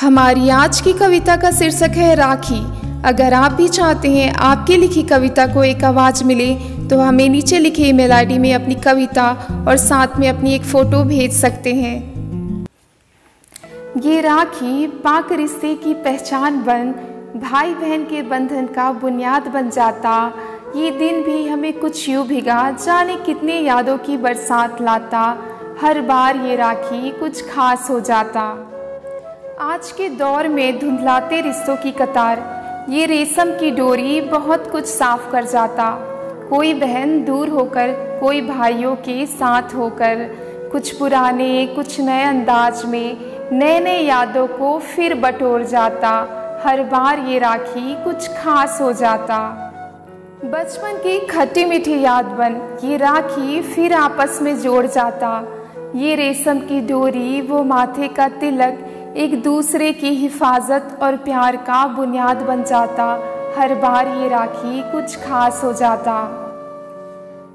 हमारी आज की कविता का शीर्षक है राखी। अगर आप भी चाहते हैं आपकी लिखी कविता को एक आवाज़ मिले तो हमें नीचे लिखे ईमेल आईडी में अपनी कविता और साथ में अपनी एक फ़ोटो भेज सकते हैं। ये राखी पाक रिश्ते की पहचान बन भाई बहन के बंधन का बुनियाद बन जाता। ये दिन भी हमें कुछ यूँ भिगा, जाने कितने यादों की बरसात लाता। हर बार ये राखी कुछ खास हो जाता। आज के दौर में धुंधलाते रिश्तों की कतार। ये रेशम की डोरी बहुत कुछ साफ़ कर जाता। कोई बहन दूर होकर, कोई भाइयों के साथ होकर, कुछ पुराने, कुछ नए अंदाज में नए नए यादों को फिर बटोर जाता। हर बार ये राखी कुछ खास हो जाता। बचपन की खट्टी मीठी याद बन, ये राखी फिर आपस में जोड़ जाता। ये रेशम की डोरी, वो माथे का तिलक एक दूसरे की हिफाजत और प्यार का बुनियाद बन जाता। हर बार ये राखी कुछ खास हो जाता।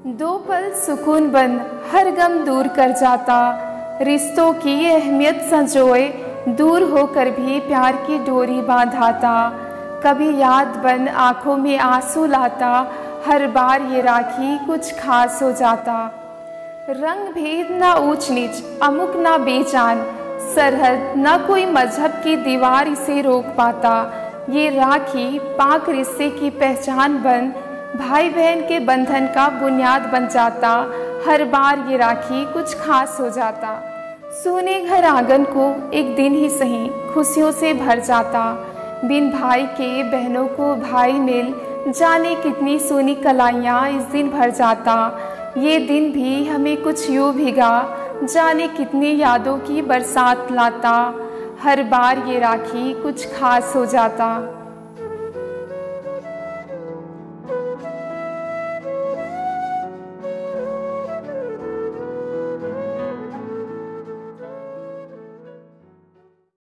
दो पल सुकून बन, हर गम दूर कर जाता। रिश्तों की अहमियत संजोए, दूर होकर भी प्यार की डोरी बांधाता। कभी याद बन, आँखों में आँसू लाता। हर बार ये राखी कुछ खास हो जाता। रंग भेद ना ऊंच नीच, अमुक ना बेजान सरहद, न कोई मज़हब की दीवार इसे रोक पाता। ये राखी पाक रिश्ते की पहचान बन भाई बहन के बंधन का बुनियाद बन जाता। हर बार ये राखी कुछ खास हो जाता। सोने घर आँगन को एक दिन ही सही खुशियों से भर जाता। बिन भाई के, बहनों को भाई मिल, जाने कितनी सोनी कलाइयाँ इस दिन भर जाता। ये दिन भी हमें कुछ यूँ भिगा जाने कितनी यादों की बरसात लाता हर बार ये राखी कुछ खास हो जाता।